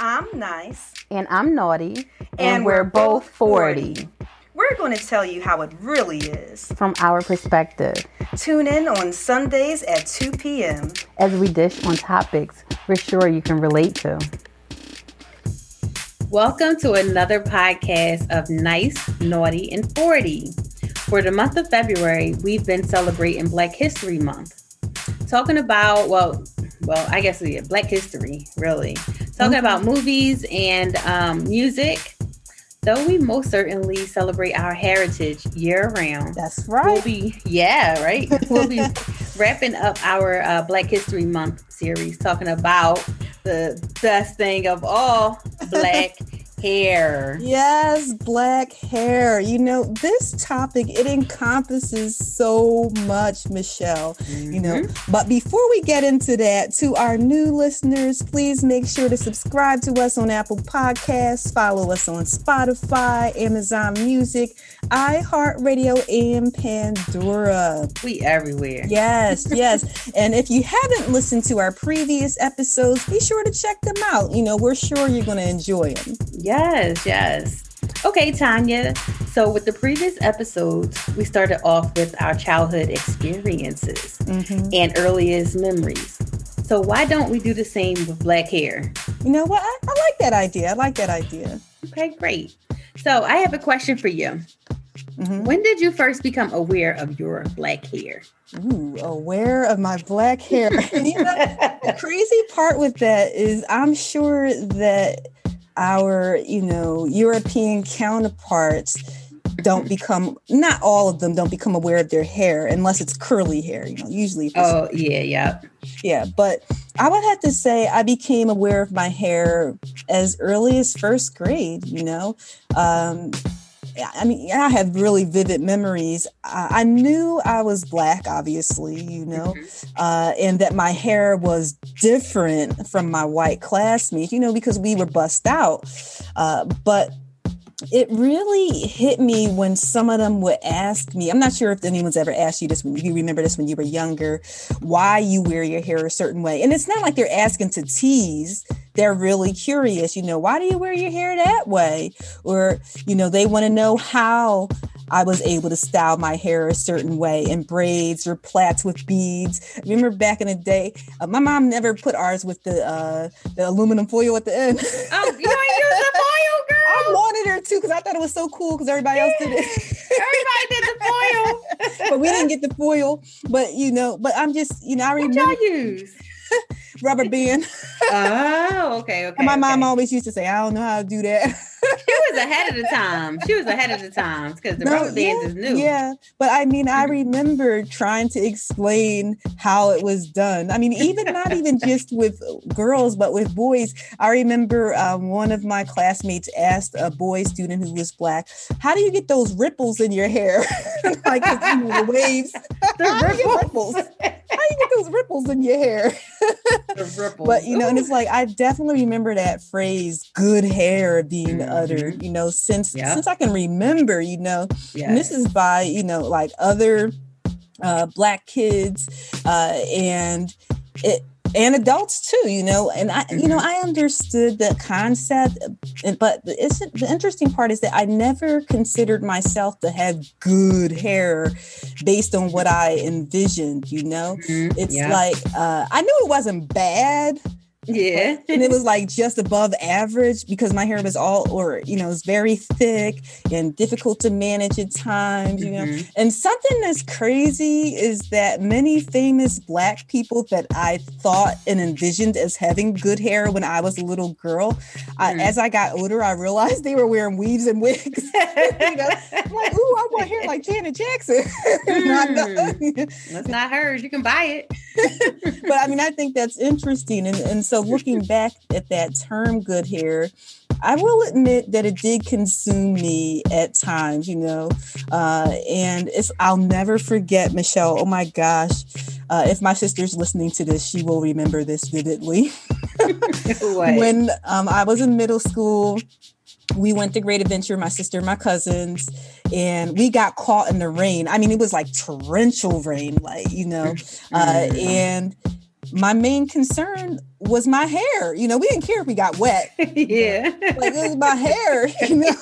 I'm nice. And I'm naughty. And, and we're, we're, both 40. 40. We're going to tell you how it really is. From our perspective. Tune in on Sundays at 2 p.m. As we dish on topics we're sure you can relate to. Welcome to another podcast of Nice, Naughty, and 40. For the month of February, we've been celebrating Black History Month. Talking about, well, well, I guess yeah, Black history, really. Talking mm-hmm. about movies and um, music. Though we most certainly celebrate our heritage year round. That's right. We'll be, yeah, right. we'll be wrapping up our uh, Black History Month series, talking about the best thing of all, Black hair. Yes, black hair. You know, this topic it encompasses so much, Michelle. Mm-hmm. You know, mm-hmm. but before we get into that, to our new listeners, please make sure to subscribe to us on Apple Podcasts, follow us on Spotify, Amazon Music, iHeartRadio, and Pandora. We everywhere. Yes, yes. and if you haven't listened to our previous episodes, be sure to check them out. You know, we're sure you're going to enjoy them. Yes, yes. Yes. Okay, Tanya. So, with the previous episodes, we started off with our childhood experiences mm-hmm. and earliest memories. So, why don't we do the same with black hair? You know what? I, I like that idea. I like that idea. Okay, great. So, I have a question for you. Mm-hmm. When did you first become aware of your black hair? Ooh, aware of my black hair. you know, the crazy part with that is I'm sure that our, you know, European counterparts don't become not all of them don't become aware of their hair unless it's curly hair you know usually oh yeah yeah. Yeah but i would have to say i became aware of my hair as early as first grade you know? Um I mean, I have really vivid memories. I, I knew I was black, obviously, you know, mm-hmm. uh, and that my hair was different from my white classmates, you know, because we were bust out. Uh, but it really hit me when some of them would ask me i'm not sure if anyone's ever asked you this when you remember this when you were younger why you wear your hair a certain way and it's not like they're asking to tease they're really curious you know why do you wear your hair that way or you know they want to know how I was able to style my hair a certain way in braids or plaits with beads. Remember back in the day, uh, my mom never put ours with the uh, the aluminum foil at the end. Oh, you ain't wanted her to because I thought it was so cool because everybody else did it. everybody did the foil, but we didn't get the foil. But you know, but I'm just you know I remember. What y'all use? rubber band. oh, okay, okay. And my okay. mom always used to say, I don't know how to do that. she was ahead of the time. She was ahead of the times because the no, rubber band yeah, is new. Yeah. But I mean, I remember trying to explain how it was done. I mean, even not even just with girls, but with boys. I remember um, one of my classmates asked a boy student who was black, How do you get those ripples in your hair? like the waves. The ripples. How do you get those ripples in your hair? but you know, and it's like I definitely remember that phrase "good hair" being mm-hmm. uttered. You know, since yeah. since I can remember. You know, yes. and this is by you know like other uh, black kids, uh, and it and adults too you know and i you know mm-hmm. i understood the concept but it's the interesting part is that i never considered myself to have good hair based on what i envisioned you know mm-hmm. it's yeah. like uh, i knew it wasn't bad yeah. and it was like just above average because my hair was all, or, you know, it's very thick and difficult to manage at times, you mm-hmm. know. And something that's crazy is that many famous Black people that I thought and envisioned as having good hair when I was a little girl, mm-hmm. I, as I got older, I realized they were wearing weaves and wigs. you know? I'm like, ooh, I want hair like Janet Jackson. mm. That's not hers. You can buy it. but I mean, I think that's interesting. And, and so looking back at that term good hair, I will admit that it did consume me at times, you know, uh, and it's I'll never forget Michelle. Oh my gosh, uh, if my sister's listening to this, she will remember this vividly. when um, I was in middle school, we went to Great Adventure, my sister, my cousins, and we got caught in the rain. I mean, it was like torrential rain, like you know, uh, mm-hmm. and my main concern was my hair. You know, we didn't care if we got wet. yeah. Like it was my hair, you know.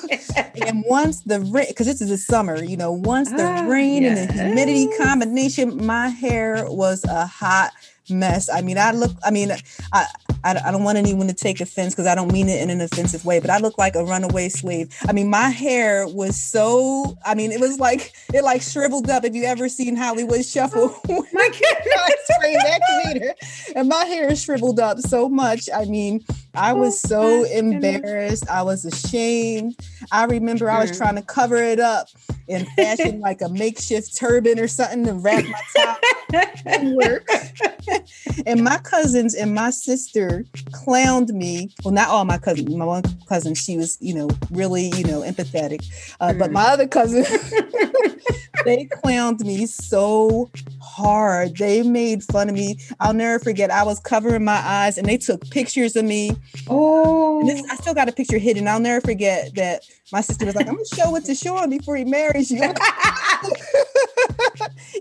and once the rain, because this is the summer, you know, once the ah, rain yes. and the humidity combination, my hair was a hot mess. I mean, I look, I mean, I, I, I don't want anyone to take offense because I don't mean it in an offensive way, but I look like a runaway slave. I mean, my hair was so, I mean, it was like, it like shriveled up. If you ever seen Hollywood Shuffle, oh, my goodness. and my hair shriveled up so much. I mean, I was so embarrassed. I was ashamed. I remember I was mm. trying to cover it up and fashion like a makeshift turban or something to wrap my top and work. and my cousins and my sister clowned me. Well, not all my cousins. My one cousin, she was, you know, really, you know, empathetic. Uh, mm. But my other cousin, they clowned me so hard. They made fun of me. I'll never forget. I was covering my eyes and they took pictures of me. Oh, this, I oh. still got a picture hidden. I'll never forget that my sister was like, I'm gonna show it to Sean before he marries you.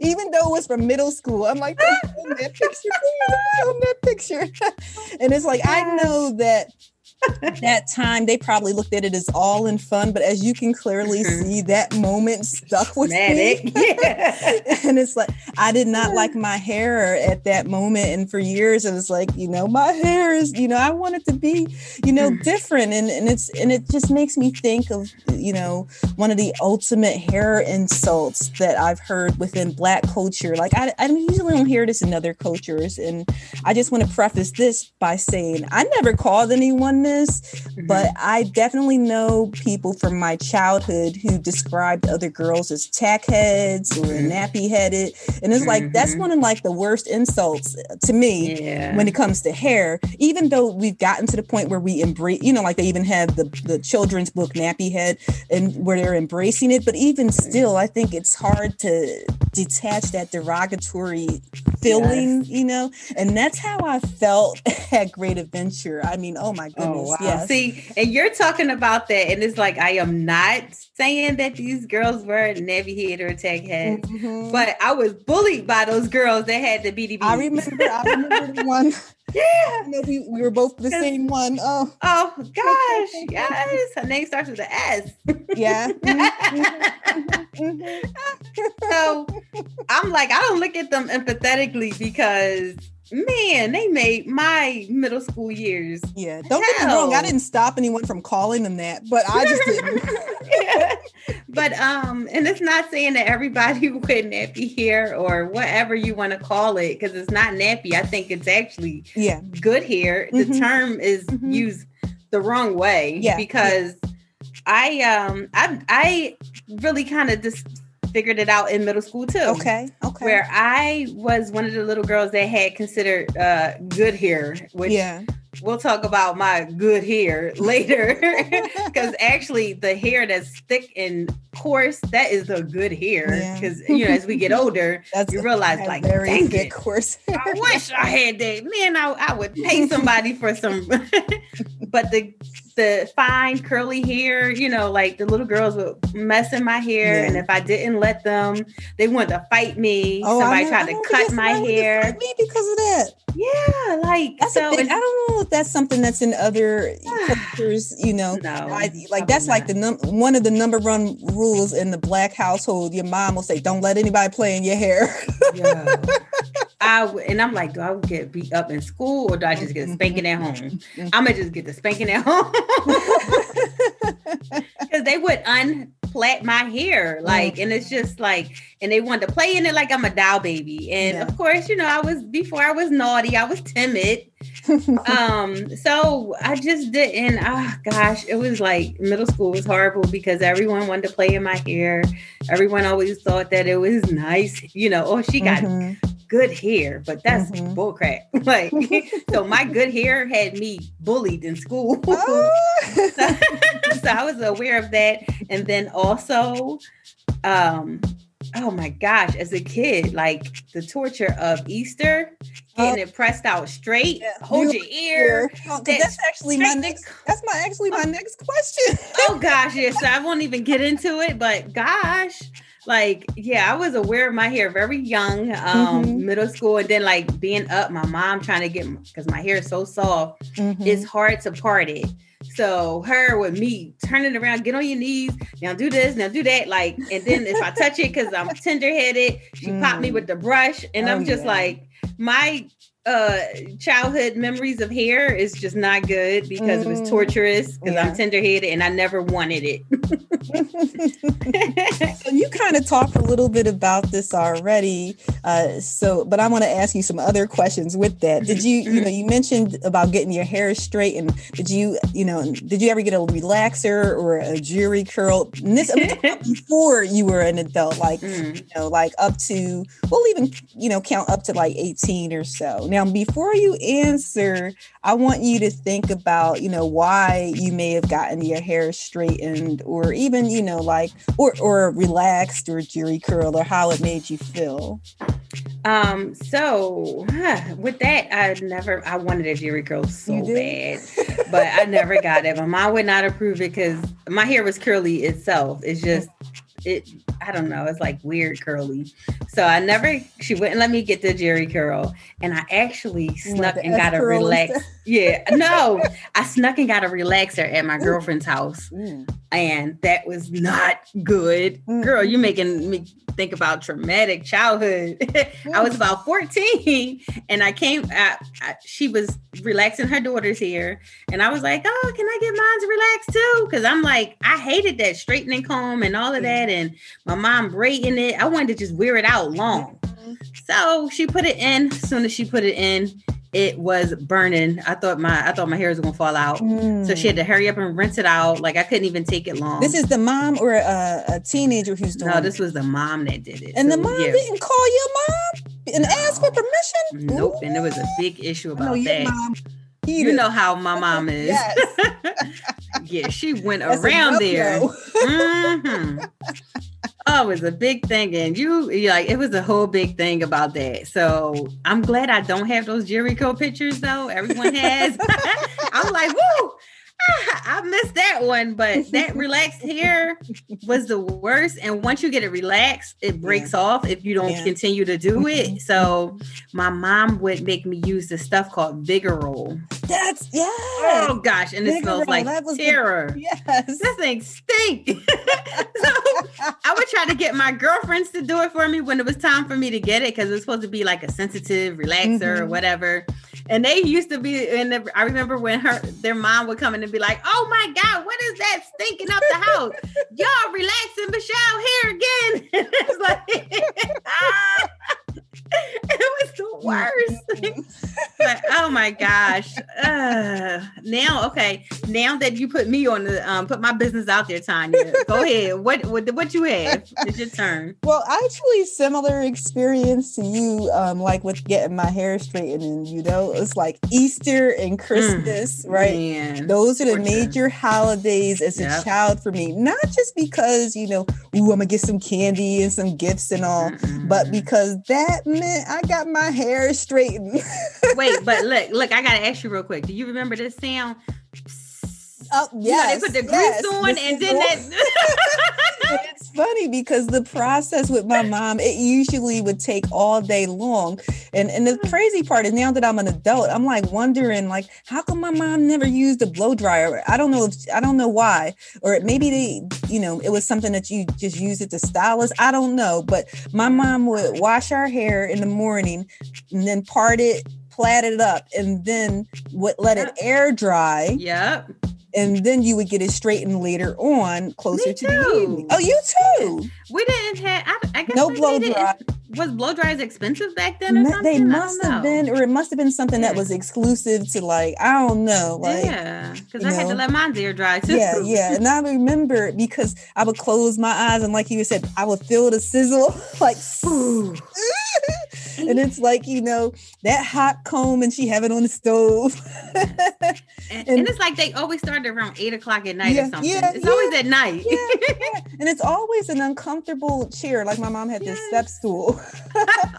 Even though it was from middle school, I'm like, that picture, that picture. and it's like, I know that that time they probably looked at it as all in fun, but as you can clearly mm-hmm. see, that moment stuck with Manic. me. Yeah. and it's like I did not like my hair at that moment, and for years it was like, you know, my hair is, you know, I want it to be, you know, mm. different, and and it's and it just makes me think of, you know, one of the ultimate hair insults that I've heard within Black culture. Like I, I usually don't hear this in other cultures, and I just want to preface this by saying I never called anyone mm-hmm. but I definitely know people from my childhood who described other girls as tack heads or mm-hmm. nappy headed. And it's like, mm-hmm. that's one of like the worst insults to me yeah. when it comes to hair, even though we've gotten to the point where we embrace, you know, like they even have the, the children's book Nappy Head and where they're embracing it. But even still, I think it's hard to detach that derogatory feeling, yes. you know? And that's how I felt at Great Adventure. I mean, oh my goodness. Oh, wow. Yes. See, and you're talking about that, and it's like I am not saying that these girls were nappy head or tech heads, mm-hmm. but I was bullied by those girls that had the BDB. I remember, I remember the one. Yeah. We, we were both the same one. Oh. Oh gosh. yes. Her name starts with an S. Yeah. Mm-hmm. so I'm like, I don't look at them empathetically because man, they made my middle school years. Yeah, don't Hell. get me wrong. I didn't stop anyone from calling them that, but I just didn't. But um, and it's not saying that everybody with nappy hair or whatever you want to call it, because it's not nappy. I think it's actually yeah good hair. Mm-hmm. The term is mm-hmm. used the wrong way. Yeah. Because yeah. I um I I really kind of just figured it out in middle school too. Okay. Okay. Where I was one of the little girls that had considered uh, good hair, which yeah. we'll talk about my good hair later. Because actually, the hair that's thick and coarse, that is the good hair. Because yeah. you know, as we get older, you realize like, very dang thick, it, coarse. I wish I had that. Man, I, I would pay somebody for some. but the the fine curly hair, you know, like the little girls would mess in my hair. Yeah. And if I didn't let them, they wanted to fight me. Oh, Somebody tried to cut my hair. me because of that. Yeah, like that's so. Big, and, I don't know if that's something that's in other cultures. You know, no, I, like that's like the num- one of the number one rules in the black household. Your mom will say, "Don't let anybody play in your hair." yeah. I and I'm like, do I get beat up in school or do I just get a spanking at home? Mm-hmm. I'm gonna just get the spanking at home because they would unplait my hair, like, and it's just like, and they want to play in it like I'm a doll baby. And yeah. of course, you know, I was before I was naughty, I was timid. um, so I just didn't. Oh gosh, it was like middle school was horrible because everyone wanted to play in my hair. Everyone always thought that it was nice, you know. Oh, she got. Mm-hmm good hair, but that's mm-hmm. bullcrap. Like, so my good hair had me bullied in school. Oh. so, so, I was aware of that. And then also, um, oh my gosh, as a kid, like the torture of Easter, getting oh. it pressed out straight, yeah. hold your ear. Oh, that's actually my next. That's my actually my next question. oh gosh, yes. Yeah, so I won't even get into it, but gosh, like yeah i was aware of my hair very young um mm-hmm. middle school and then like being up my mom trying to get because my hair is so soft mm-hmm. it's hard to part it so her with me turning around get on your knees now do this now do that like and then if i touch it because i'm tender-headed she mm. popped me mm. with the brush and oh, i'm just yeah. like my uh childhood memories of hair is just not good because mm. it was mm. torturous because yeah. I'm tender-headed and I never wanted it. so you kind of talked a little bit about this already. Uh, so but I want to ask you some other questions with that. Did you, you know, you mentioned about getting your hair straight and did you, you know, did you ever get a relaxer or a Jheri curl? And this before you were an adult, like mm. you know, like up to we'll even, you know, count up to like 18 or so now, before you answer, I want you to think about, you know, why you may have gotten your hair straightened or even, you know, like, or, or relaxed or Jheri curl or how it made you feel. Um, so huh, with that, I never I wanted a Jheri curl so bad, but I never got it. My mom would not approve it because my hair was curly itself. It's just it I don't know, it's like weird curly. So I never she wouldn't let me get the Jheri curl. And I actually snuck and got a relax. Yeah, no, I snuck and got a relaxer at my girlfriend's house. Mm. And that was not good. Mm. Girl, you're making me think about traumatic childhood. I was about 14 and I came, I, I, she was relaxing her daughter's hair. And I was like, oh, can I get mine to relax too? Because I'm like, I hated that straightening comb and all of that. And my mom braiding it. I wanted to just wear it out long. So she put it in. As soon as she put it in, it was burning. I thought my I thought my hair was gonna fall out. Mm. So she had to hurry up and rinse it out. Like I couldn't even take it long. This is the mom or a, a teenager who's doing. No, this was the mom that did it. And so, the mom yeah. didn't call your mom and ask for permission. Nope. Ooh. And there was a big issue about that. You know how my mom is. Yes. yeah, she went That's around there. Mm-hmm. Oh, it was a big thing, and you like it was a whole big thing about that. So I'm glad I don't have those Jheri curl pictures though. Everyone has. I'm like, woo! I missed that one, but that relaxed hair was the worst. And once you get it relaxed, it breaks yeah. off if you don't yeah. continue to do it. Mm-hmm. So my mom would make me use this stuff called Vigorol. That's yeah. Oh gosh, and it smells like terror. The, yes, this thing stink. so I would try to get my girlfriends to do it for me when it was time for me to get it because it was supposed to be like a sensitive relaxer mm-hmm. or whatever. And they used to be, and I remember when her their mom would come in be like, "Oh my God, what is that stinking up the house? Y'all relaxing Michelle here again." it's like. it was the worst. but, oh my gosh. Uh, now, okay. Now that you put me on the um, put my business out there, Tanya. Go ahead. What what what you have? It's your turn. Well, actually, similar experience to you, um, like with getting my hair straightened. And you know, it's like Easter and mm, Christmas, mm, right? Man. Those are the major holidays as yep. a child for me. Not just because you know, ooh, I'm gonna get some candy and some gifts and all, Mm-mm. but because that I got my hair straightened. Wait, but look, look, I gotta ask you real quick. Do you remember this sound? Oh yeah, they put the grease yes, on, and then that. it's funny because the process with my mom, it usually would take all day long, and and the crazy part is now that I'm an adult, I'm like wondering like how come my mom never used a blow dryer? I don't know if I don't know why, or maybe they, you know, it was something that you just use it to style us. I don't know, but my mom would wash our hair in the morning and then part it plait it up and then would let it air dry. Yep and then you would get it straightened later on, closer to the evening. Oh, you too. We didn't have. I, I guess no blow dry. Was blow dryers expensive back then? Or something? They must have been, or it must have been something yeah. that was exclusive to like I don't know, like yeah, because I know. had to let mine air dry too. Yeah, yeah, and I remember because I would close my eyes and like you said, I would feel the sizzle, like. and it's like you know that hot comb and she have it on the stove. And, and, and, it's like they always start around eight o'clock at night yeah, or something. yeah, it's yeah, always at night. yeah, and it's always an uncomfortable chair like my mom had this step stool.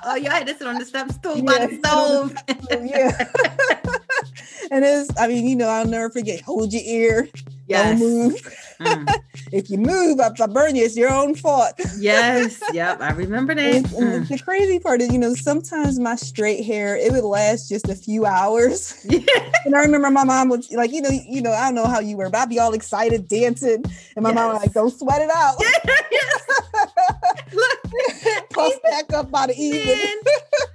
Oh you had to sit on the step stool by the stove yeah and it's i mean you know i'll never forget hold your ear Yes. Don't move. Mm. if you move, if I burn you, it's your own fault. yes. Yep. I remember that. Mm. the crazy part is, you know, sometimes my straight hair, it would last just a few hours. Yeah. And I remember my mom was like, you know, you know, I don't know how you were, but I'd be all excited dancing. And my yes. mom was like, don't sweat it out. Puff back up by the evening.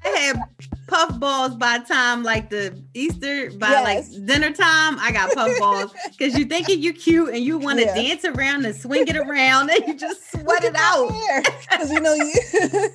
I had puff balls by time like the Easter by yes. like dinner time. I got puff balls because you thinking you cute and you want to yeah. dance around and swing it around and you just sweat it out. Because you know you.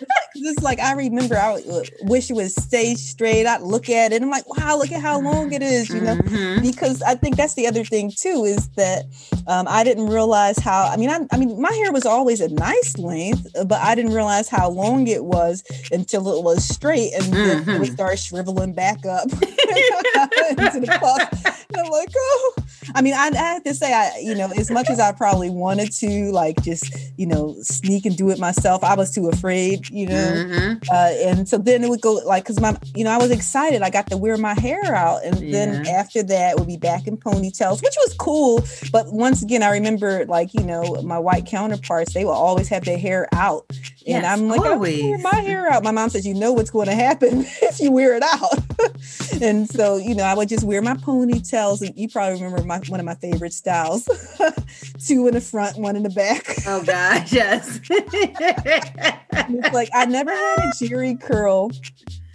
just like I remember, I wish it would stay straight. I'd look at it. I'm like, wow, look at how long it is. You know, mm-hmm. because I think that's the other thing too is that um, I didn't realize how. I mean, I, I mean, my hair was always a nice length, but I didn't realize how long it was until it was straight and mm-hmm. then it would mm-hmm. start shriveling back up into the puff. And I'm like, oh, I mean, I, I, have to say, I, you know, as much as I probably wanted to, like, just, you know, sneak and do it myself, I was too afraid, you know. Mm-hmm. Uh, and so then it would go, like, because my, you know, I was excited. I got to wear my hair out. And yeah. then after that, we'd be back in ponytails, which was cool. But once again, I remember, like, you know, my white counterparts, they will always have their hair out. Yes, and I'm like, always. my hair out. My mom says, you know what's going to happen if you wear it out. and so, you know, I would just wear my ponytails. And you probably remember my one of my favorite styles. Two in the front, one in the back. Oh gosh, yes. it's like I never had a Jheri curl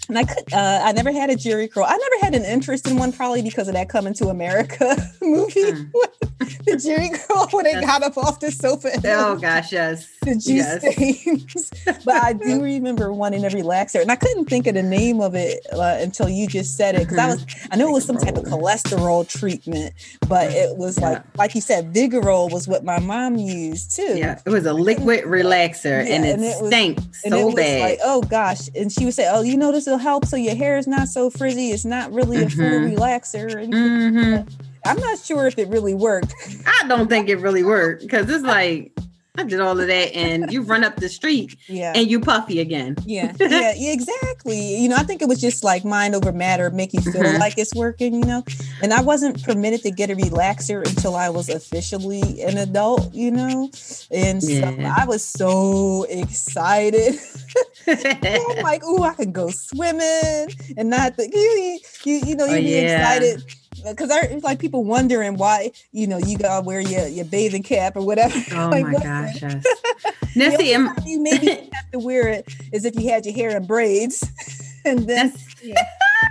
and I could, uh, I never had a Jheri curl. I never had an interest in one, probably because of that Coming to America movie. Mm. the Jheri curl when they got up off the sofa. oh gosh, yes. The juice yes. but I do remember wanting a relaxer, and I couldn't think of the name of it uh, until you just said it because I was, mm-hmm. I know it was some type of cholesterol treatment, but it was yeah. like, like you said, Vigorol was what my mom used too. Yeah, it was a liquid relaxer, yeah, and it, and it stank so bad. Like, oh gosh, and she would say, "Oh, you know this will help so your hair is not so frizzy. It's not really a mm-hmm. full relaxer. Mm-hmm. I'm not sure if it really worked. I don't think it really worked because it's like I did all of that, and you run up the street, yeah, and you puffy again. Yeah, yeah, exactly. You know, I think it was just like mind over matter, make you feel mm-hmm. like it's working. You know, and I wasn't permitted to get a relaxer until I was officially an adult. You know, and yeah. so I was so excited. I'm like, oh, I can go swimming and not the you, you, you know, you'd oh, be yeah. excited because it's like people wondering why you know you gotta wear your, your bathing cap or whatever. Oh like, my gosh! Yes. Now, see, you maybe have to wear it as if you had your hair in braids, and then. Yeah.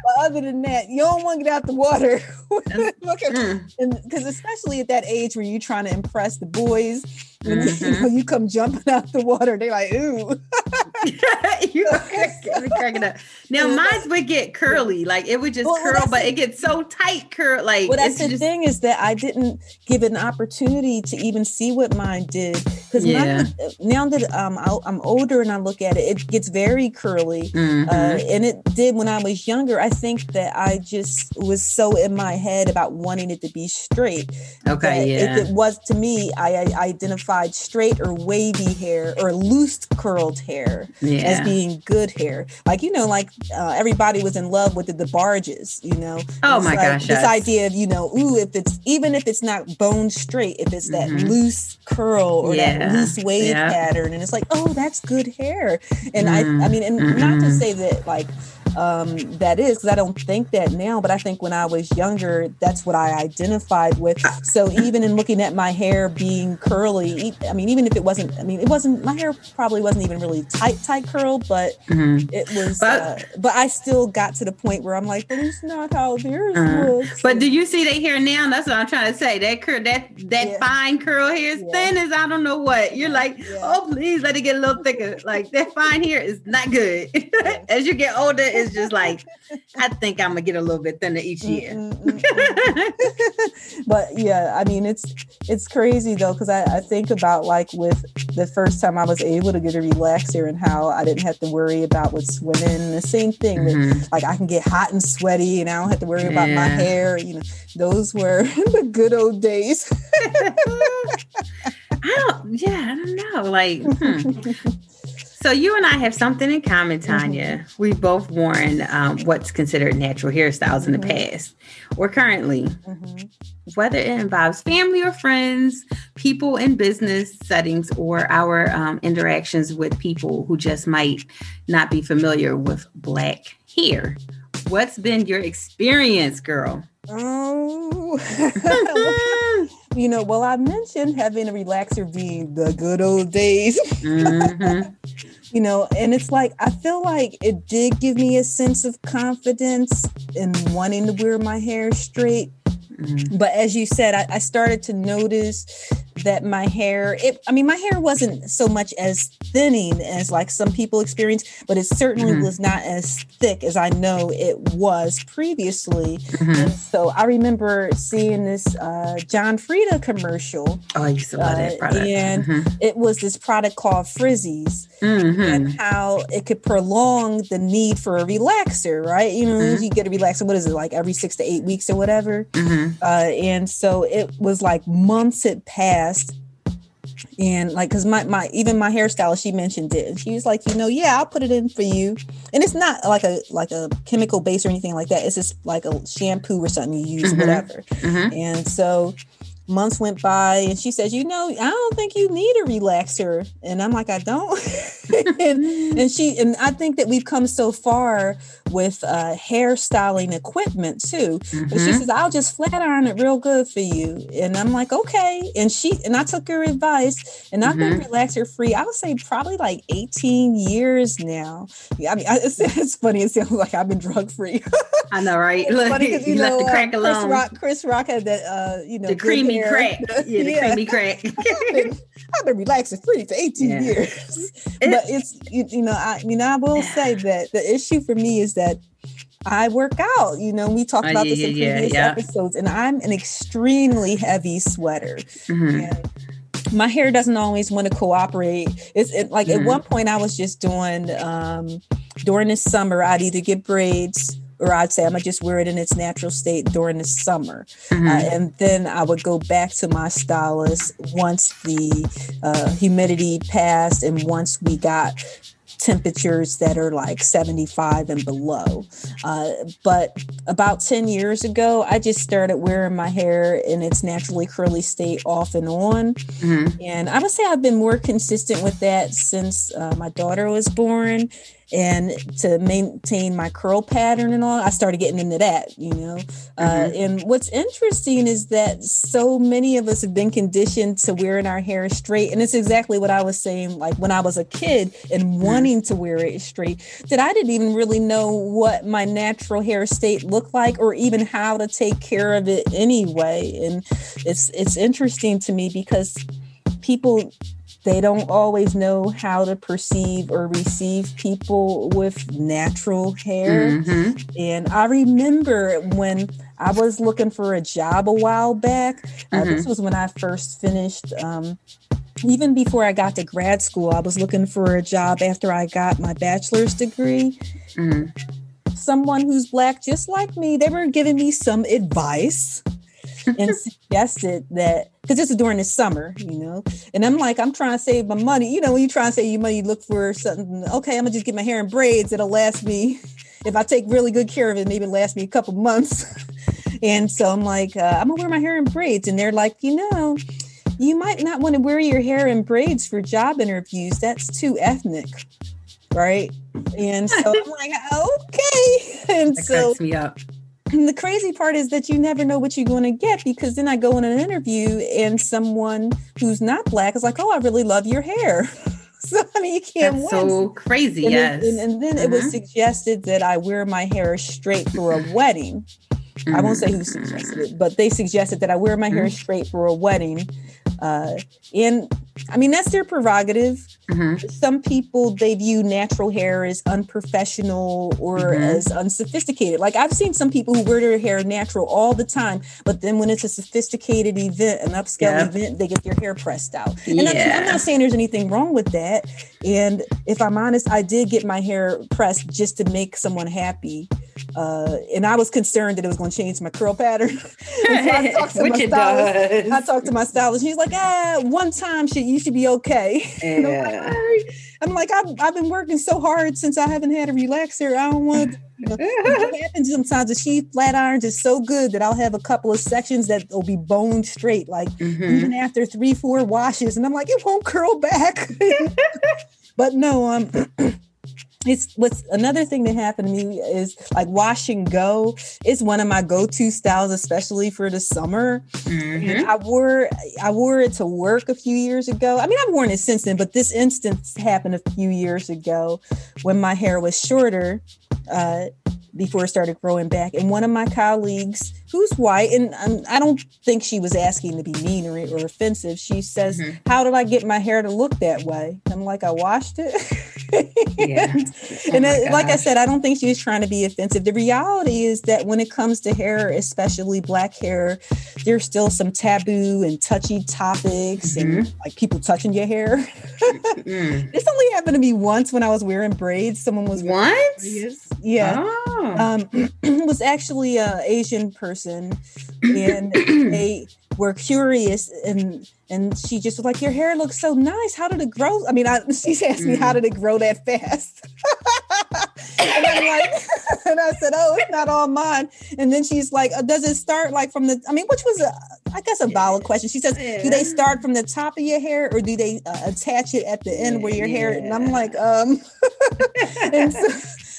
but other than that, you don't want to get out the water. At, mm. because especially at that age where you're trying to impress the boys when mm-hmm. you, know, you come jumping out the water, they're like, ooh. you cracking up. Now mine would get curly, like it would just well, curl, but it gets so tight, curl. Like well, that's the just... thing is that I didn't give an opportunity to even see what mine did because yeah. now that um, I'm older and I look at it, it gets very curly, mm-hmm. uh, and it did when I was younger. I think that I just was so in my head about wanting it to be straight. Okay, yeah. If it was to me, I, I identified identified straight or wavy hair or loose curled hair yeah. as being good hair. Like, you know, like uh, everybody was in love with the DeBarges. you know? Oh my like gosh. This yes. idea of, you know, ooh, if it's even if it's not bone straight, if it's that mm-hmm. loose curl or yeah. that loose wave yeah. pattern, and it's like, oh, that's good hair. And mm I, I mm-hmm. mean, and mm-hmm. not to say that like um, that is because I don't think that now, but I think when I was younger, that's what I identified with. So even in looking at my hair being curly, I mean, even if it wasn't, I mean, it wasn't, my hair probably wasn't even really tight, tight curl, but mm-hmm. it was, but, uh, but I still got to the point where I'm like, but it's not how theirs uh, looks. But do you see that hair now? That's what I'm trying to say. That curl, that, that yeah. fine curl hair is yeah. thin as I don't know what. You're like, yeah. oh, please let it get a little thicker. Like that fine hair is not good. as you get older, it's just like, I think I'm gonna get a little bit thinner each year. but yeah, I mean, it's it's crazy though because I, I think about like with the first time I was able to get a relaxer and how I didn't have to worry about with swimming. The same thing, mm-hmm. like I can get hot and sweaty, and I don't have to worry yeah. about my hair. You know, those were the good old days. I don't. Yeah, I don't know. Like. Hmm. So you and I have something in common, Tanya. Mm-hmm. We've both worn um, what's considered natural hairstyles mm-hmm. in the mm-hmm. past, or currently. Mm-hmm. whether it involves family or friends, people in business settings, or our um, interactions with people who just might not be familiar with Black hair. What's been your experience, girl? Oh, you know, well, I mentioned having a relaxer being the good old days. Mm-hmm. you know, and it's like, I feel like it did give me a sense of confidence in wanting to wear my hair straight. Mm-hmm. But as you said, I, I, started to notice that my hair, it, I mean, my hair wasn't so much as thinning as like some people experience, but it certainly mm-hmm. was not as thick as I know it was previously. Mm-hmm. And so I remember seeing this uh, John Frieda commercial. Oh, I used to love uh, that product. And mm-hmm. it was this product called Frizz-Ease mm-hmm. and how it could prolong the need for a relaxer, right? You know, mm-hmm. you get a relaxer, what is it, like every six to eight weeks or whatever? Mm-hmm. Uh, and so it was like months had passed and like because my, my even my hairstylist she mentioned it and she was like you know yeah i'll put it in for you and it's not like a like a chemical base or anything like that it's just like a shampoo or something you use mm-hmm. whatever mm-hmm. and so months went by and she says, you know, I don't think you need a relaxer. And I'm like, I don't. and, and, she, and I think that we've come so far with uh, hairstyling equipment too. Mm-hmm. But she mm-hmm. says, I'll just flat iron it real good for you. And I'm like, okay. And she, and I took her advice and I've mm-hmm. been relaxer free. I would say probably like 18 years now. Yeah, I mean, I, it's, it's, funny. It sounds like I've been drug free. I know, right? Look, funny you, you know, left the crack uh, alone. Chris Rock, Chris Rock had that, uh, you know, the creamy creamy crack. Yeah, the yeah. creamy crack. I've, been, I've been relaxing free for 18 yeah. years. but it's you, you know, I, I mean, I will say that the issue for me is that I work out. You know, we talked oh, about yeah, this in previous yeah, episodes, and I'm an extremely heavy sweater. Mm-hmm. my hair doesn't always want to cooperate. It's it, like mm-hmm. at one point I was just doing um, during the summer. I'd either get braids or I'd say I'm gonna just wear it in its natural state during the summer, mm-hmm. uh, and then I would go back to my stylist once the uh, humidity passed and once we got temperatures that are like 75 and below. Uh, but about 10 years ago, I just started wearing my hair in its naturally curly state off and on. Mm-hmm. And I would say I've been more consistent with that since uh, my daughter was born and to maintain my curl pattern and all i started getting into that you know uh, mm-hmm. uh, and what's interesting is that so many of us have been conditioned to wearing our hair straight and it's exactly what i was saying like when i was a kid and mm-hmm. wanting to wear it straight that i didn't even really know what my natural hair state looked like or even how to take care of it anyway and it's it's interesting to me because people they don't always know how to perceive or receive people with natural hair. Mm-hmm. And I remember when I was looking for a job a while back, mm-hmm. uh, this mm-hmm. was when I first finished. Um, even before I got to grad school, I was looking for a job after I got my bachelor's degree. Mm-hmm. Someone who's black, just like me, they were giving me some advice and suggested that because this is during the summer, you know, and I'm like, I'm trying to save my money. You know, when you try to save your money, you look for something. Okay, I'm gonna just get my hair in braids. It'll last me if I take really good care of it. Maybe last me a couple months. and so I'm like, uh, I'm gonna wear my hair in braids, and they're like, you know. You might not want to wear your hair in braids for job interviews. That's too ethnic right? And so I'm like, okay. And that so me up. And the crazy part is that you never know what you're going to get because then I go in an interview and someone who's not black is like, "Oh, I really love your hair." so I mean, you can't That's win. So crazy, and yes. Then, and, and, then it was mm-hmm. suggested that I wear my hair straight for a wedding. I won't say who suggested it, but they suggested that I wear my hair mm-hmm. straight for a wedding. Uh, and I mean, that's their prerogative. Mm-hmm. Some people they view natural hair as unprofessional or mm-hmm. as unsophisticated. Like I've seen some people who wear their hair natural all the time, but then when it's a sophisticated event, an upscale yep. event, they get their hair pressed out. And yeah. I'm, I'm not saying there's anything wrong with that. And if I'm honest, I did get my hair pressed just to make someone happy uh, and I was concerned that it was going to change my curl pattern. so I talked to Which my stylist. I talked to my stylist. She's like, ah, one time she, you should be okay. Yeah. I'm like, I've, I've been working so hard since I haven't had a relaxer. I don't want. You know, what happens sometimes the sheath flat irons is so good that I'll have a couple of sections that will be bone straight, like mm-hmm. even after three, four washes, and I'm like, it won't curl back. but no, um, it's what's another thing that happened to me is like wash and go is one of my go-to styles especially for the summer mm-hmm. i wore i wore it to work a few years ago i mean i've worn it since then but this instance happened a few years ago when my hair was shorter uh, before it started growing back. And one of my colleagues, who's white, and um, I don't think she was asking to be mean or, or offensive, she says, mm-hmm. How did I get my hair to look that way? I'm like, I washed it. yeah. and, oh it, like I said, I don't think she was trying to be offensive. The reality is that when it comes to hair, especially black hair, there's still some taboo and touchy topics mm-hmm. and like people touching your hair. mm-hmm. This only happened to me once when I was wearing braids. Someone was once? Yeah. Oh. Um, was actually a Asian person, and they were curious, and and she just was like, "Your hair looks so nice. How did it grow?" I mean, I, she's asked me, "How mm. did it grow that fast?" and I'm like, and I said, "Oh, it's not all mine." And then she's like, uh, "Does it start like from the?" I mean, which was a, I guess, a valid question. She says, "Do they start from the top of your hair, or do they uh, attach it at the end where your hair?" And I'm like, um, and so,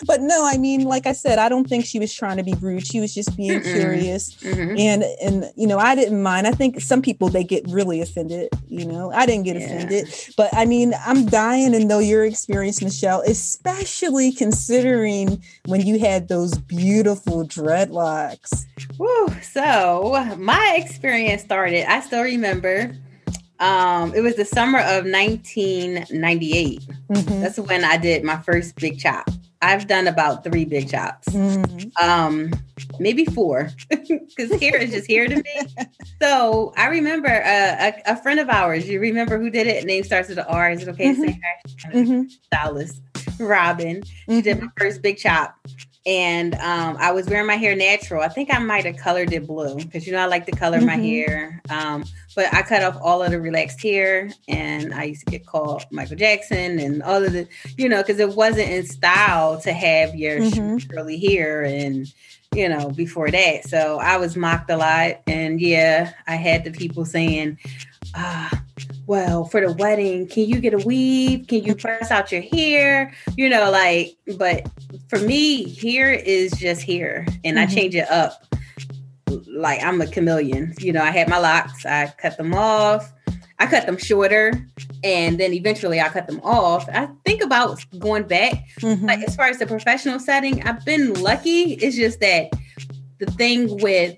but no, I mean, like I said, I don't think she was trying to be rude. She was just being Mm-mm. curious, mm-hmm. and and you know, I didn't mind. I think some people they get really offended. You know, I didn't get yeah. offended, but I mean, I'm dying to know your experience, Michelle, especially considering when you had those beautiful dreadlocks. Woo! So my experience started. I still remember um it was the summer of 1998 mm-hmm. that's when i did my first big chop I've done about three big chops, mm-hmm. um, maybe four, because here is just here to me. So I remember uh, a, a, friend of ours. You remember who did it? Name starts with an R. Is it okay mm-hmm. to say her? Mm-hmm. Stylist Robin. She did my mm-hmm. first big chop, and um, I was wearing my hair natural. I think I might have colored it blue because you know I like to color mm-hmm. my hair. Um, but I cut off all of the relaxed hair, and I used to get called Michael Jackson and all of the, you know, because it wasn't in style to have your mm-hmm. curly hair and you know before that. So I was mocked a lot, and yeah, I had the people saying. Ah, well, for the wedding, can you get a weave? Can you press out your hair? You know, like, but for me, here is just here, and mm-hmm. I change it up. Like I'm a chameleon. You know, I had my locks, I cut them off, I cut them shorter, and then eventually I cut them off. I think about going back. Mm-hmm. Like as far as the professional setting, I've been lucky. It's just that the thing with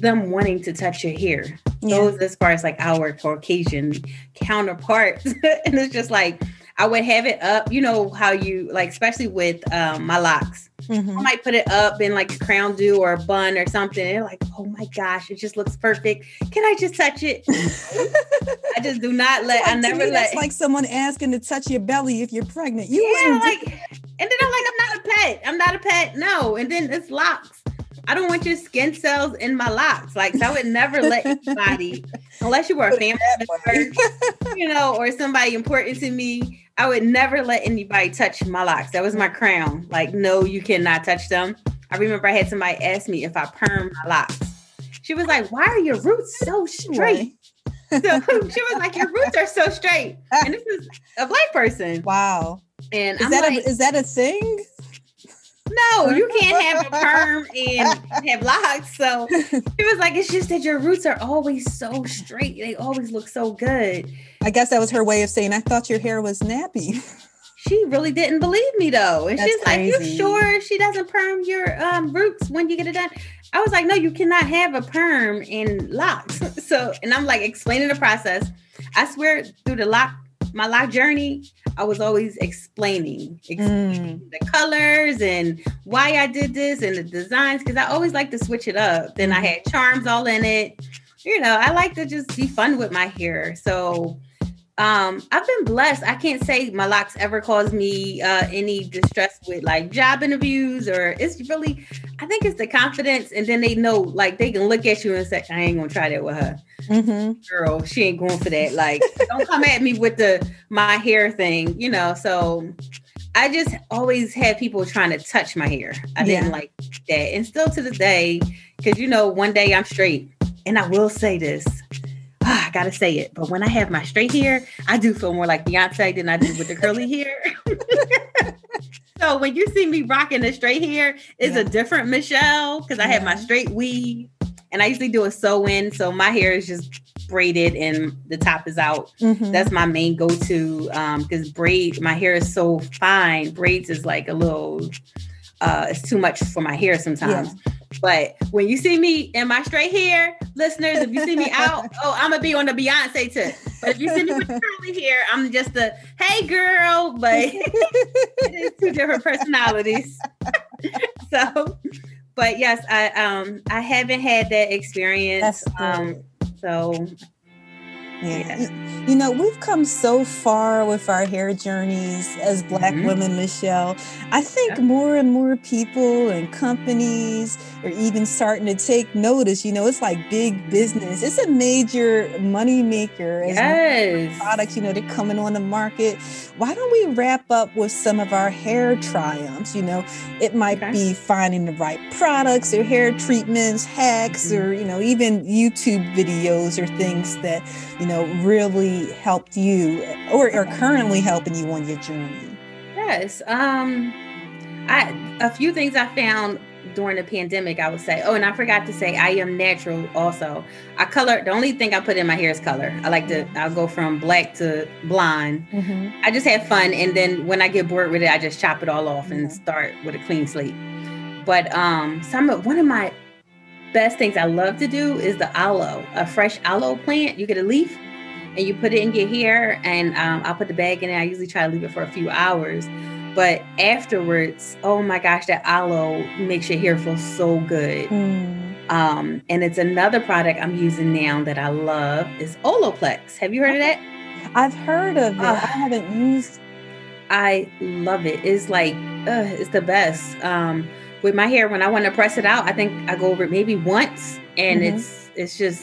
them wanting to touch your hair yeah. those as far as like our Caucasian counterparts. and it's just like I would have it up, you know how you like, especially with um, my locks. Mm-hmm. I might put it up in like a crown do or a bun or something. And they're like, oh my gosh, it just looks perfect. Can I just touch it? I just do not let. Like, I never me, let. That's like someone asking to touch your belly if you're pregnant. You yeah, like, and then I'm like, I'm not a pet. I'm not a pet. No, and then it's locks. I don't want your skin cells in my locks. Like, so I would never let anybody, unless you were a family member, you know, or somebody important to me, I would never let anybody touch my locks. That was my crown. Like, no, you cannot touch them. I remember I had somebody ask me if I perm my locks. She was like, Why are your roots so straight? so she was like, Your roots are so straight. And this is a black person. Wow. And is I'm that like, a, is that a thing? No, you can't have a perm and have locks. So he was like, it's just that your roots are always so straight. They always look so good. I guess that was her way of saying, I thought your hair was nappy. She really didn't believe me though. And That's she's crazy. like, You sure she doesn't perm your um, roots when you get it done? I was like, No, you cannot have a perm and locks. so, and I'm like explaining the process. I swear through the lock my lock journey, I was always explaining, explaining mm. the colors and why I did this and the designs because I always like to switch it up. Then I mm. had charms all in it. You know, I like to just be fun with my hair. So um, I've been blessed. I can't say my locks ever caused me uh, any distress with like job interviews or it's really, I think it's the confidence. And then they know, like, they can look at you and say, I ain't gonna try that with her. Mm-hmm. Girl, she ain't going for that. Like, don't come at me with the my hair thing, you know. So I just always had people trying to touch my hair. I yeah. didn't like that. And still to this day, because you know, one day I'm straight. And I will say this oh, I gotta say it. But when I have my straight hair, I do feel more like Beyonce than I do with the curly hair. so when you see me rocking the straight hair, it's yeah. a different Michelle because I have my straight weave, and I usually do a sew in, so my hair is just braided and the top is out. Mm-hmm. That's my main go-to because um, braid, my hair is so fine. Braids is like a little, uh, it's too much for my hair sometimes. Yeah. But when you see me in my straight hair, listeners, if you see me out, oh, I'm gonna be on the Beyonce tip. But if you see me with curly hair, I'm just a hey girl, but it is two different personalities. so, but yes, I um I haven't had that experience. Um, so yeah. yeah. You know, we've come so far with our hair journeys as Black mm-hmm. women, Michelle. I think yeah. more and more people and companies are even starting to take notice. You know, it's like big business. It's a major money maker as yes. products, you know, they're coming on the market. Why don't we wrap up with some of our hair triumphs? You know, it might okay. be finding the right products or hair treatments, hacks, mm-hmm. or, you know, even YouTube videos or things that, you know, really helped you or are currently helping you on your journey? Yes. Um, I a few things I found during the pandemic, I would say. Oh, and I forgot to say I am natural also. I color the only thing I put in my hair is color. I like to I'll go from black to blonde. Mm-hmm. I just have fun and then when I get bored with it, I just chop it all off mm-hmm. and start with a clean slate. But um some of one of my best things I love to do is the aloe, a fresh aloe plant. You get a leaf and you put it in your hair, and um, I'll put the bag in it. I usually try to leave it for a few hours. But afterwards, oh my gosh, that aloe makes your hair feel so good. Mm. Um, and it's another product I'm using now that I love is Olaplex. Have you heard of that? I've heard of it. Uh, I haven't used. I love it. It's like uh, it's the best. Um, with my hair when I want to press it out, I think I go over it maybe once, and mm-hmm. it's it's just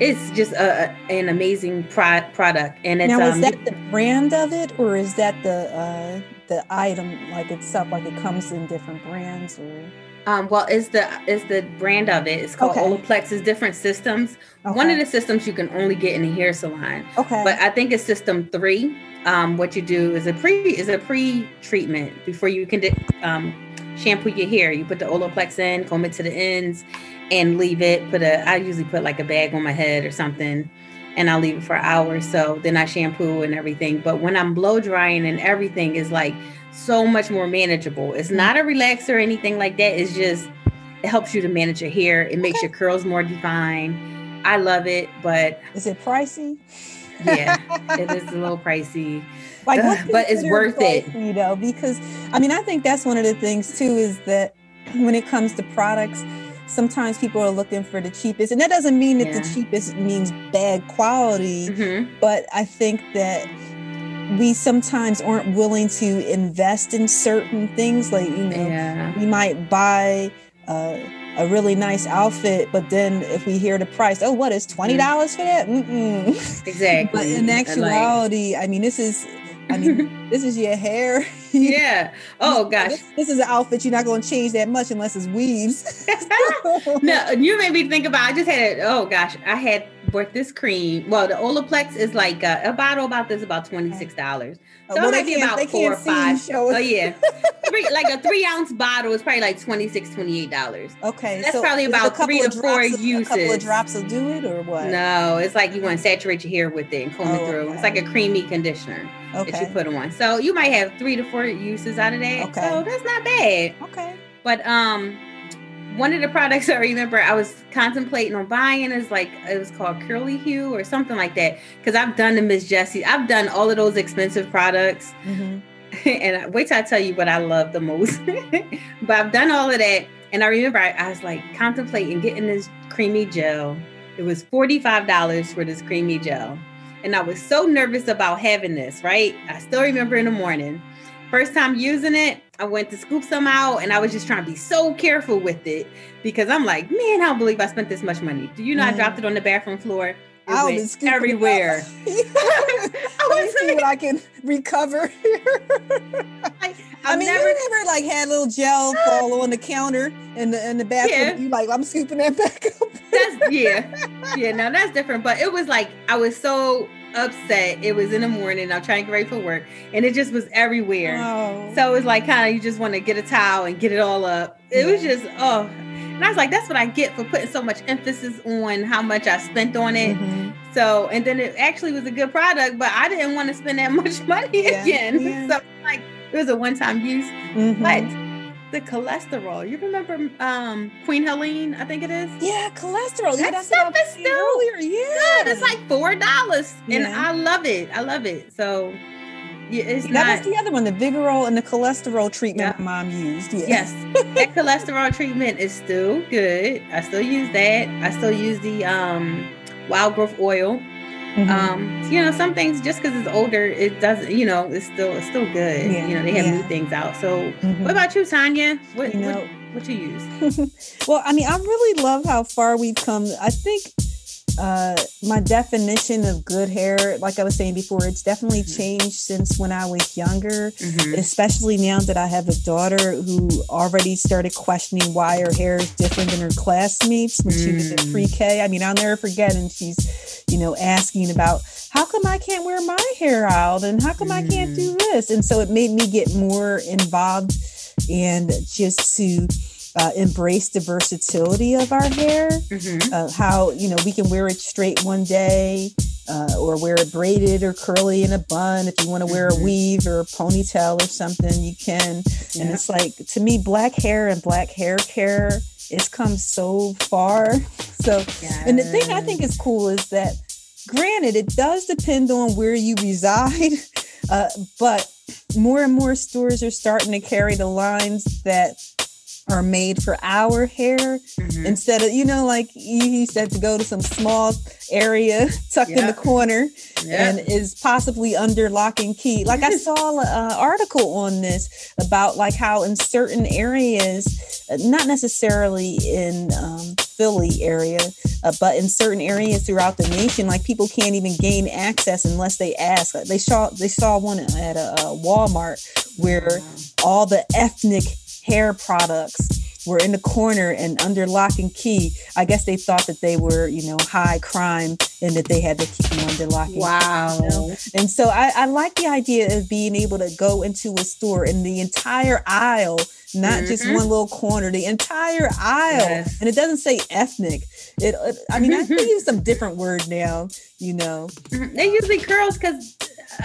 it's just a, an amazing pro- product. And it's now is um, that the brand of it, or is that the uh, the item like itself? Like it comes in different brands, or um, well, it's the it's the brand of it. It's called okay. Olaplex. It's different systems. Okay. One of the systems you can only get in a hair salon. Okay. But I think it's system three. Um, what you do is a pre is a pre treatment before you can um, shampoo your hair. You put the Olaplex in, comb it to the ends, and leave it. Put a I usually put like a bag on my head or something, and I'll leave it for an hours. So then I shampoo and everything. But when I'm blow drying and everything is like so much more manageable. It's not a relaxer or anything like that. It's just it helps you to manage your hair. It makes your curls more defined. I love it, but is it pricey? Yeah, it is a little pricey. Like, but it's worth it. You know, because I mean, I think that's one of the things too is that when it comes to products, sometimes people are looking for the cheapest, and that doesn't mean that yeah. the cheapest means bad quality. Mm-hmm. But I think that we sometimes aren't willing to invest in certain things, like you know, yeah. we might buy. Uh, a really nice outfit, but then if we hear the price, oh, what is twenty mm. dollars for that? Mm-mm. Exactly. but in actuality, I mean, this is I mean, this is your hair. yeah. Oh gosh. This, this, is an outfit you're not going to change that much unless it's weaves. no, you made me think about. I just had. Oh gosh, I had bought this cream. Well, the Olaplex is like uh, a bottle about this about twenty six dollars. So well, it might be about four or five. Oh yeah, three, like a three ounce bottle is probably like 26 28 dollars. Okay, that's so probably about three to four of, uses. A couple of drops will do it, or what? No, it's like you want to saturate your hair with it and comb oh, it through. Okay. It's like a creamy conditioner okay. that you put on. So you might have three to four uses out of that. Okay, so that's not bad. Okay, but um one of the products I remember I was contemplating on buying is like it was called Curly Hue or something like that. Because I've done the Miss Jessie, I've done all of those expensive products. Mm-hmm. and wait till I tell you what I love the most. but I've done all of that. And I remember I, I was like contemplating getting this creamy gel. It was $45 for this creamy gel. and I was so nervous about having this, right? I still remember in the morning. First time using it, I went to scoop some out and I was just trying to be so careful with it because I'm like, man, I don't believe I spent this much money. Do you know. I mm-hmm. dropped it on the bathroom floor? It I was everywhere. I was see what I can recover. I, I mean, never, you never like had a little gel fall on the counter in the in the bathroom. Yeah. You like, I'm scooping that back up. that's yeah, yeah. Now that's different. But it was like I was so upset. It was in the morning. I'm trying to get ready for work, and it just was everywhere. Oh. So it was like kind of you just want to get a towel and get it all up. It was just oh and I was like, that's what I get for putting so much emphasis on how much I spent on it. Mm-hmm. So, and then it actually was a good product, but I didn't want to spend that much money yeah. again. Yeah. So, like, it was a one time use. Mm-hmm. But the cholesterol, you remember um, Queen Helene, I think it is? Yeah, cholesterol. That yeah, stuff is still earlier. Yeah. good. It's like $4. And I love it. I love it. So, yeah, it's that not, was the other one, the Vigorol and the cholesterol treatment yeah. mom used. Yeah. Yes, that cholesterol treatment is still good. I still use that. I still use the um, wild growth oil. Mm-hmm. Um, you know, some things just because it's older, it doesn't. You know, it's still it's still good. Yeah. You know, they have new things out. So, mm-hmm. what about you, Tanya? What you know, what, what you use? well, I mean, I really love how far we've come. I think uh, my definition of good hair, like I was saying before, it's definitely mm-hmm. changed since when I was younger, mm-hmm. especially now that I have a daughter who already started questioning why her hair is different than her classmates when mm. she was in mm. pre-K. I mean, I'll never forget, and she's, you know, asking about how come I can't wear my hair out and how come mm. I can't do mm. this? And so it made me get more involved and just to uh, embrace the versatility of our hair. Mm-hmm. Uh, how you know we can wear it straight one day, uh, or wear it braided or curly in a bun. If you want to wear mm-hmm. a weave or a ponytail or something, you can. Yeah. And it's like to me, black hair and black hair care it's come so far. So, yes. and the thing I think is cool is that, granted, it does depend on where you reside, uh, but more and more stores are starting to carry the lines that are made for our hair mm-hmm. instead of you know like you said to go to some small area tucked in the corner and is possibly under lock and key. Like i saw an article on this about like how in certain areas uh, not necessarily in um, philly area uh, but in certain areas throughout the nation like people can't even gain access unless they ask. They saw they saw one at a, a walmart where all the ethnic hair products were in the corner and under lock and key. I guess they thought that they were, you know, high crime and that they had to keep them under lock and wow. key. You know? And so I, I like the idea of being able to go into a store and the entire aisle not mm-hmm. just one little corner, the entire aisle. Yes. And it doesn't say ethnic. It, I mean, I use some different word now, you know. Mm-hmm. They usually curls because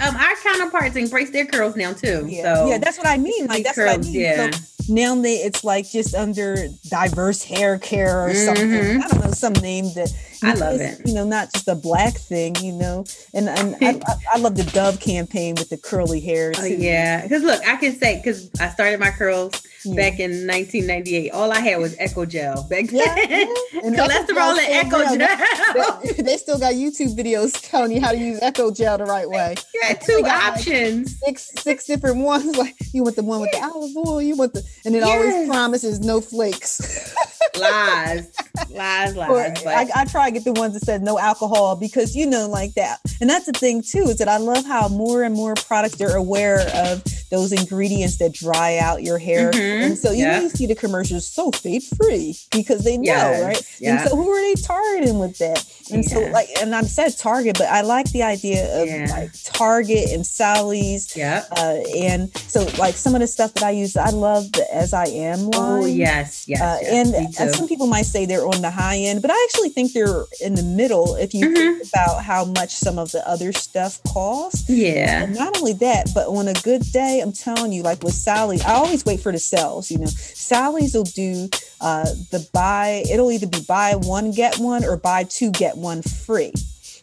um, our counterparts embrace their curls now too. Yeah, so yeah, that's what I mean. Like that's curls, what I mean. Yeah. So now they it's like just under diverse hair care or mm-hmm. something. I don't know some name that I love it. You know, not just a black thing. You know, and and I, I, I love the Dove campaign with the curly hair. Oh, yeah, because look, I can say because I started my curls yeah. back in 1998. All I had was Eco Gel back then. Yeah. And Cholesterol and Eco Gel. They, they, still got YouTube videos telling you how to use Eco Gel the right way. Yeah, two options. Like six six different ones. Like you want the one with the olive oil. You want the and it yes. always promises no flakes. lies, lies, lies. Or, I, I, try to get the ones that said no alcohol because you know, like that. And that's the thing too is that I love how more and more products are aware of those ingredients that dry out your hair. Mm-hmm. And so you know you see the commercials so fade free because they know, yes. right? And so who are they targeting with that? And yeah. so like and I'm said Target, but I like the idea of yeah. like Target and Sally's. Yeah. Uh, and so like some of the stuff that I use, I love the as I am line. Oh yes, yes. Uh, yes and uh, some people might say they're on the high end, but I actually think they're in the middle if you mm-hmm. think about how much some of the other stuff costs. Yeah. And not only that, but on a good day, I'm telling you, like with Sally, I always wait for the sales. You know, Sally's will do uh, the buy. It'll either be buy one get one or buy two get one free.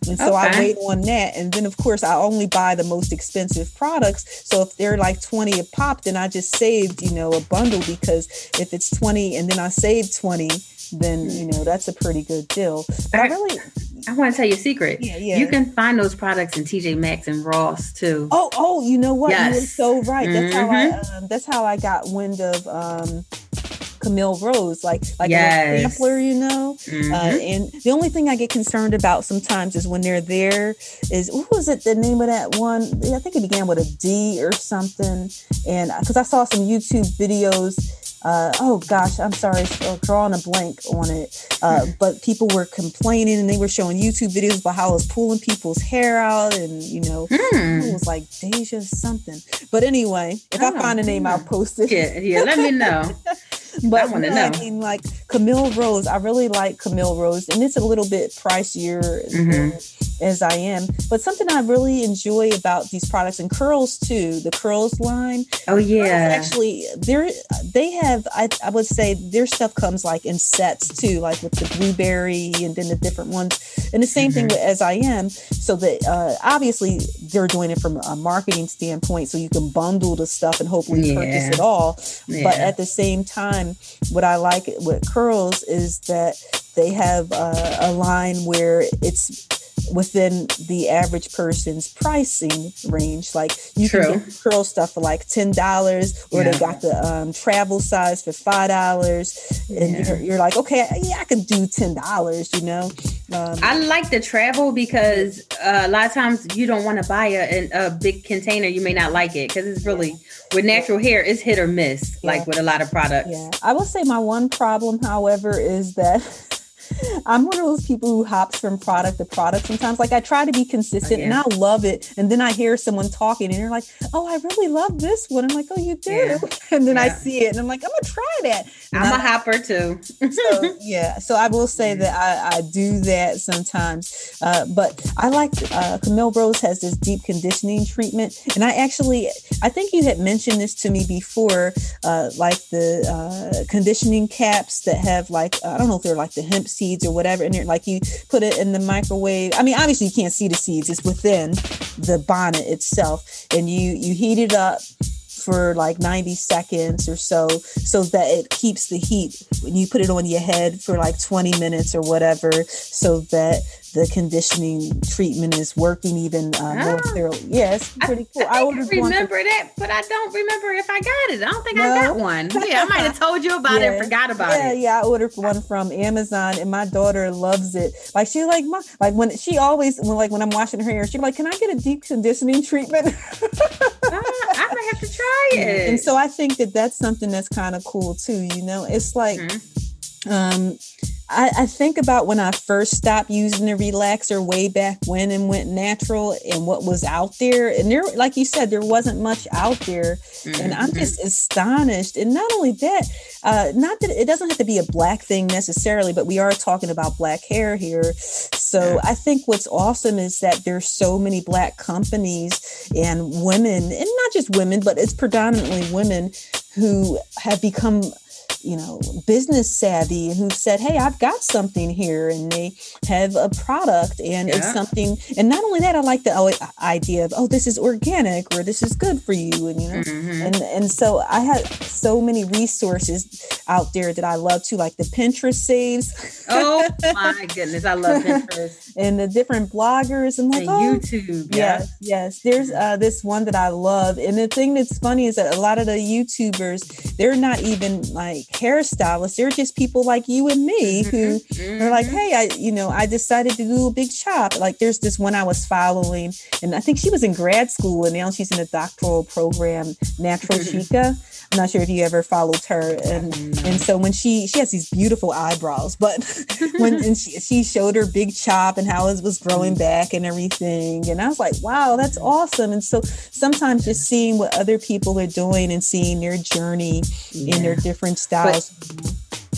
And so okay. I wait on that. And then, of course, I only buy the most expensive products. So if they're like 20 a pop, then I just saved, you know, a bundle because if it's 20 and then I save 20, then, you know, that's a pretty good deal. But I really, I want to tell you a secret. Yeah, yeah. You can find those products in TJ Maxx and Ross too. Oh, oh, you know what? Yes. You're so right. That's mm-hmm. how I. Mm-hmm. Um, that's how I got wind of. Um, Camille Rose, like like yes. a sampler, you know. Uh, mm-hmm. Uh, and the only thing I get concerned about sometimes is when they're there is what was it the name of that one? I think it began with a D or something. And because I saw some YouTube videos uh, oh gosh, I'm sorry, uh, drawing a blank on it. Uh, but people were complaining and they were showing YouTube videos about how I was pulling people's hair out and, you know, mm. it was like Deja something. But anyway, if I, I find a name, I'll post it. Yeah, yeah, let me know. but I want to know. I mean, like Camille Rose, I really like Camille Rose, and it's a little bit pricier mm-hmm. as I am. But something I really enjoy about these products and curls too, the curls line. Oh yeah, actually, they're they have. I, I would say their stuff comes like in sets too, like with the blueberry and then the different ones, and the same mm-hmm. thing with as I am. So that uh, obviously they're doing it from a marketing standpoint, so you can bundle the stuff and hopefully yeah. purchase it all. Yeah. But at the same time what I like with curls is that they have uh, a line where it's within the average person's pricing range. Like you True. can get curl stuff for like ten dollars, or yeah. they got the um, travel size for five dollars, and yeah. you're, you're, like, okay, yeah, I can do ten dollars. You know. Um, I like the travel because uh, a lot of times you don't want to buy a, a, big container. You may not like it because it's really with natural hair, it's hit or miss. Like with a lot of products. Yeah, I will say my one problem, however, is that. I'm one of those people who hops from product to product sometimes. Like I try to be consistent oh, and I love it. And then I hear someone talking and they're like, oh, I really love this one. I'm like, oh, you do? Yeah. And then yeah. I see it and I'm like, I'm going to try that. And I'm I, a hopper too. so, yeah. So I will say that I, I do that sometimes. Uh, but I like uh, Camille Rose has this deep conditioning treatment. And I actually, I think you had mentioned this to me before, uh, like the uh, conditioning caps that have like, I don't know if they're like the hemp seeds or whatever in there. Like you put it in the microwave. I mean, obviously you can't see the seeds; it's within the bonnet itself, and you you heat it up for like 90 seconds or so so that it keeps the heat when you put it on your head for like 20 minutes or whatever so that the conditioning treatment is working even uh, more ah. thoroughly. Yes, yeah, pretty cool. I, I, I remember that, but I don't remember if I got it. I don't think no. I got one. Yeah, I might have told you about yeah. it and forgot about yeah, it. Yeah, yeah. I ordered one from Amazon, and my daughter loves it. Like she's like, my like when she always when like when I'm washing her hair, she's like, "Can I get a deep conditioning treatment?" uh, I have to try it. And so I think that that's something that's kind of cool too. You know, it's like. Mm-hmm um, I, I, think about when I first stopped using the relaxer way back when and went natural and what was out there. And there, like you said, there wasn't much out there. Mm-hmm. And I'm mm-hmm. just astonished. And not only that, uh, not that it doesn't have to be a black thing necessarily, but we are talking about black hair here. So I think what's awesome is that there's so many black companies and women, and not just women, but it's predominantly women who have become you know, business savvy and who said, Hey, I've got something here. And they have a product and yeah. it's something. And not only that, I like the oh, idea of, oh, this is organic or this is good for you. And, you know, mm-hmm. and, and so I have so many resources out there that I love too, like the Pinterest saves. Oh my goodness. I love Pinterest. and the different bloggers and like, and oh, YouTube. Yeah. Yes. Yes. There's uh, this one that I love. And the thing that's funny is that a lot of the YouTubers, they're not even like, hairstylists. They're just people like you and me who mm-hmm. are like, mm-hmm. hey, I, you know, I decided to do a big chop. Like there's this one I was following, and I think she was in grad school and now she's in a doctoral program, Natural mm-hmm. Chica. I'm not sure if you ever followed her. And and so when she she has these beautiful eyebrows, but when and she, she showed her big chop and how it was growing back and everything. And I was like, wow, that's awesome. And so sometimes just seeing what other people are doing and seeing their journey yeah. in their different styles. But,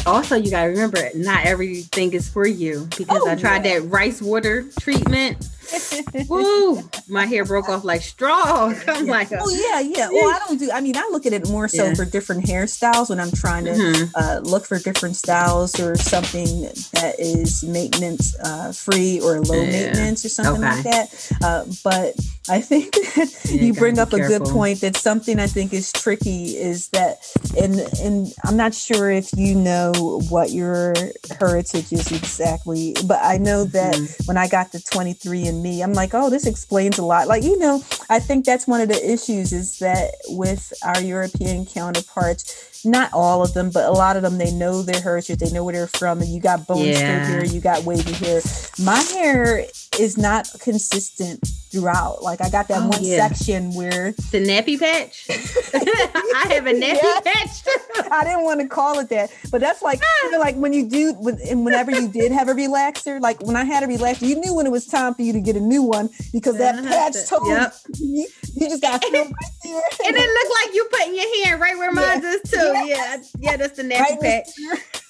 also you gotta remember not everything is for you because oh, I tried yeah. that rice water treatment Woo! My hair broke off like straw. I'm like, oh yeah, yeah. Well, I don't do. I mean, I look at it more so yeah. for different hairstyles when I'm trying to mm-hmm. uh, look for different styles or something that is maintenance uh, free or low yeah. maintenance or something okay. like that. Uh, but I think yeah, you bring up a good point. That something I think is tricky is that, and and I'm not sure if you know what your heritage is exactly, but I know that mm-hmm. when I got the 23andMe, I'm like, oh, this explains a lot. Like you know, I think that's one of the issues is that with our European counterparts not all of them, but a lot of them, they know their heritage, they know where they're from. And you got bone yeah. hair, you got wavy hair. My hair is not consistent throughout. Like I got that oh, one yeah. section where the nappy patch. I have a nappy patch. I didn't want to call it that, but that's like you know, like when you do, and whenever you did have a relaxer, like when I had a relaxer, you knew when it was time for you to get a new one because that uh-huh. patch told yep. you, you just got right there. and it looked like you putting your hand right where mine yeah. is too. Yes. Yeah, yeah, that's the nappy right patch.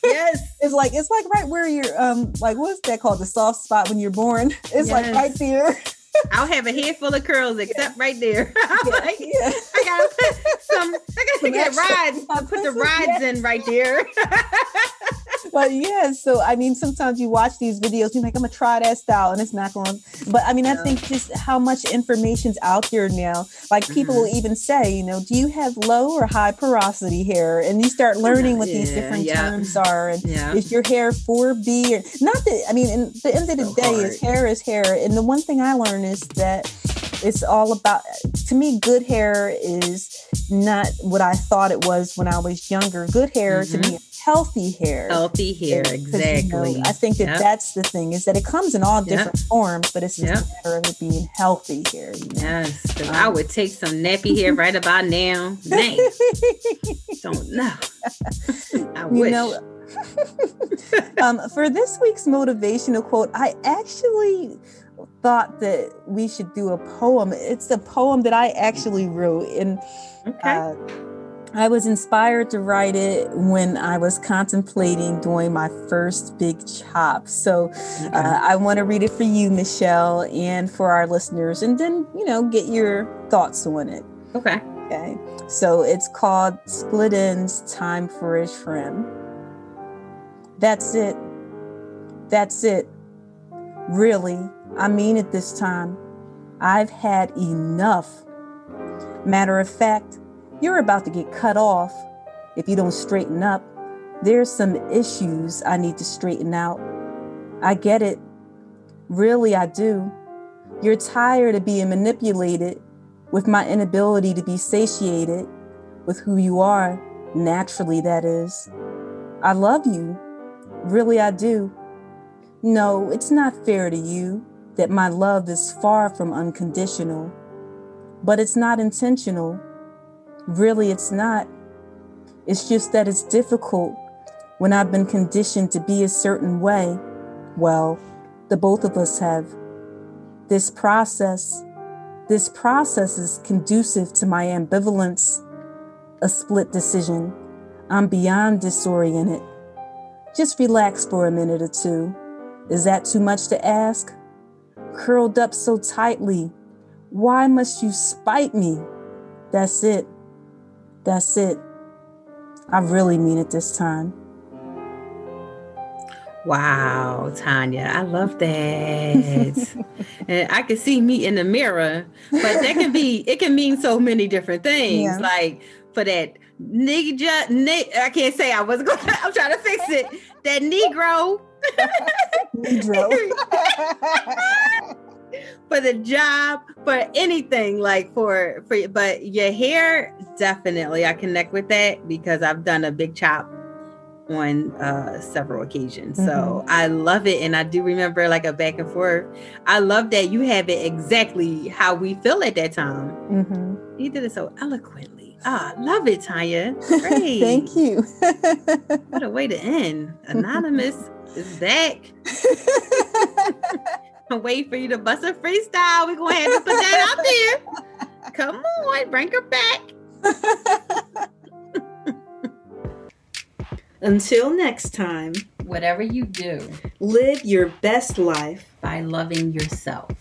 Yes, it's like it's like right where you're um like what's that called the soft spot when you're born. It's yes. like right there. I'll have a head full of curls except right there. Yeah, like, yeah. I gotta put some. I gotta get rides. I put the rides in right there. but yeah, so I mean, sometimes you watch these videos, you're like, I'm gonna try that style, and it's not going. But I mean, I think just how much information's out there now. Like people mm-hmm. will even say, you know, do you have low or high porosity hair? And you start learning what yeah, these different yeah. terms are. And yeah. is your hair 4B or not? That I mean, in the end of the so day, hard. is hair is hair. And the one thing I learned is that it's all about to me good hair is not what i thought it was when i was younger good hair mm-hmm. to me healthy hair healthy hair exactly you know, i think that yep. that's the thing is that it comes in all different yep. forms but it's just yep. a matter of it being healthy hair you know? yes um, i would take some nappy hair right about now Man, don't know i wish you know, um, for this week's motivational quote i actually thought that we should do a poem. It's a poem that I actually wrote, and okay. uh, I was inspired to write it when I was contemplating doing my first big chop. So okay. uh, I want to read it for you, Michelle, and for our listeners, and then you know get your thoughts on it. Okay. Okay. So it's called Split Ends Time for a Trim. That's it. That's it. Really, I mean it this time. I've had enough. Matter of fact, you're about to get cut off if you don't straighten up. There's some issues I need to straighten out. I get it. Really, I do. You're tired of being manipulated with my inability to be satiated with who you are, naturally, that is. I love you. Really, I do. No, it's not fair to you that my love is far from unconditional, but it's not intentional. Really, it's not. It's just that it's difficult when I've been conditioned to be a certain way. Well, the both of us have. This process, this process is conducive to my ambivalence, a split decision. I'm beyond disoriented. Just relax for a minute or two. Is that too much to ask? Curled up so tightly. Why must you spite me? That's it. That's it. I really mean it this time. Wow, Tanya, I love that. and I can see me in the mirror, but that can be, it can mean so many different things. Yeah. Like for that nigga, I can't say I was going I'm trying to fix it. That Negro for the job, for anything like for for but your hair definitely I connect with that because I've done a big chop on uh several occasions. Mm-hmm. So I love it and I do remember like a back and forth. I love that you have it exactly how we feel at that time. Mm-hmm. You did it so eloquently. Ah, love it, Tanya. Great. Thank you. what a way to end. Anonymous is back. Wait for you to bust a freestyle. We're gonna have to put that out there. Come on, bring her back. Until next time, whatever you do, live your best life by loving yourself.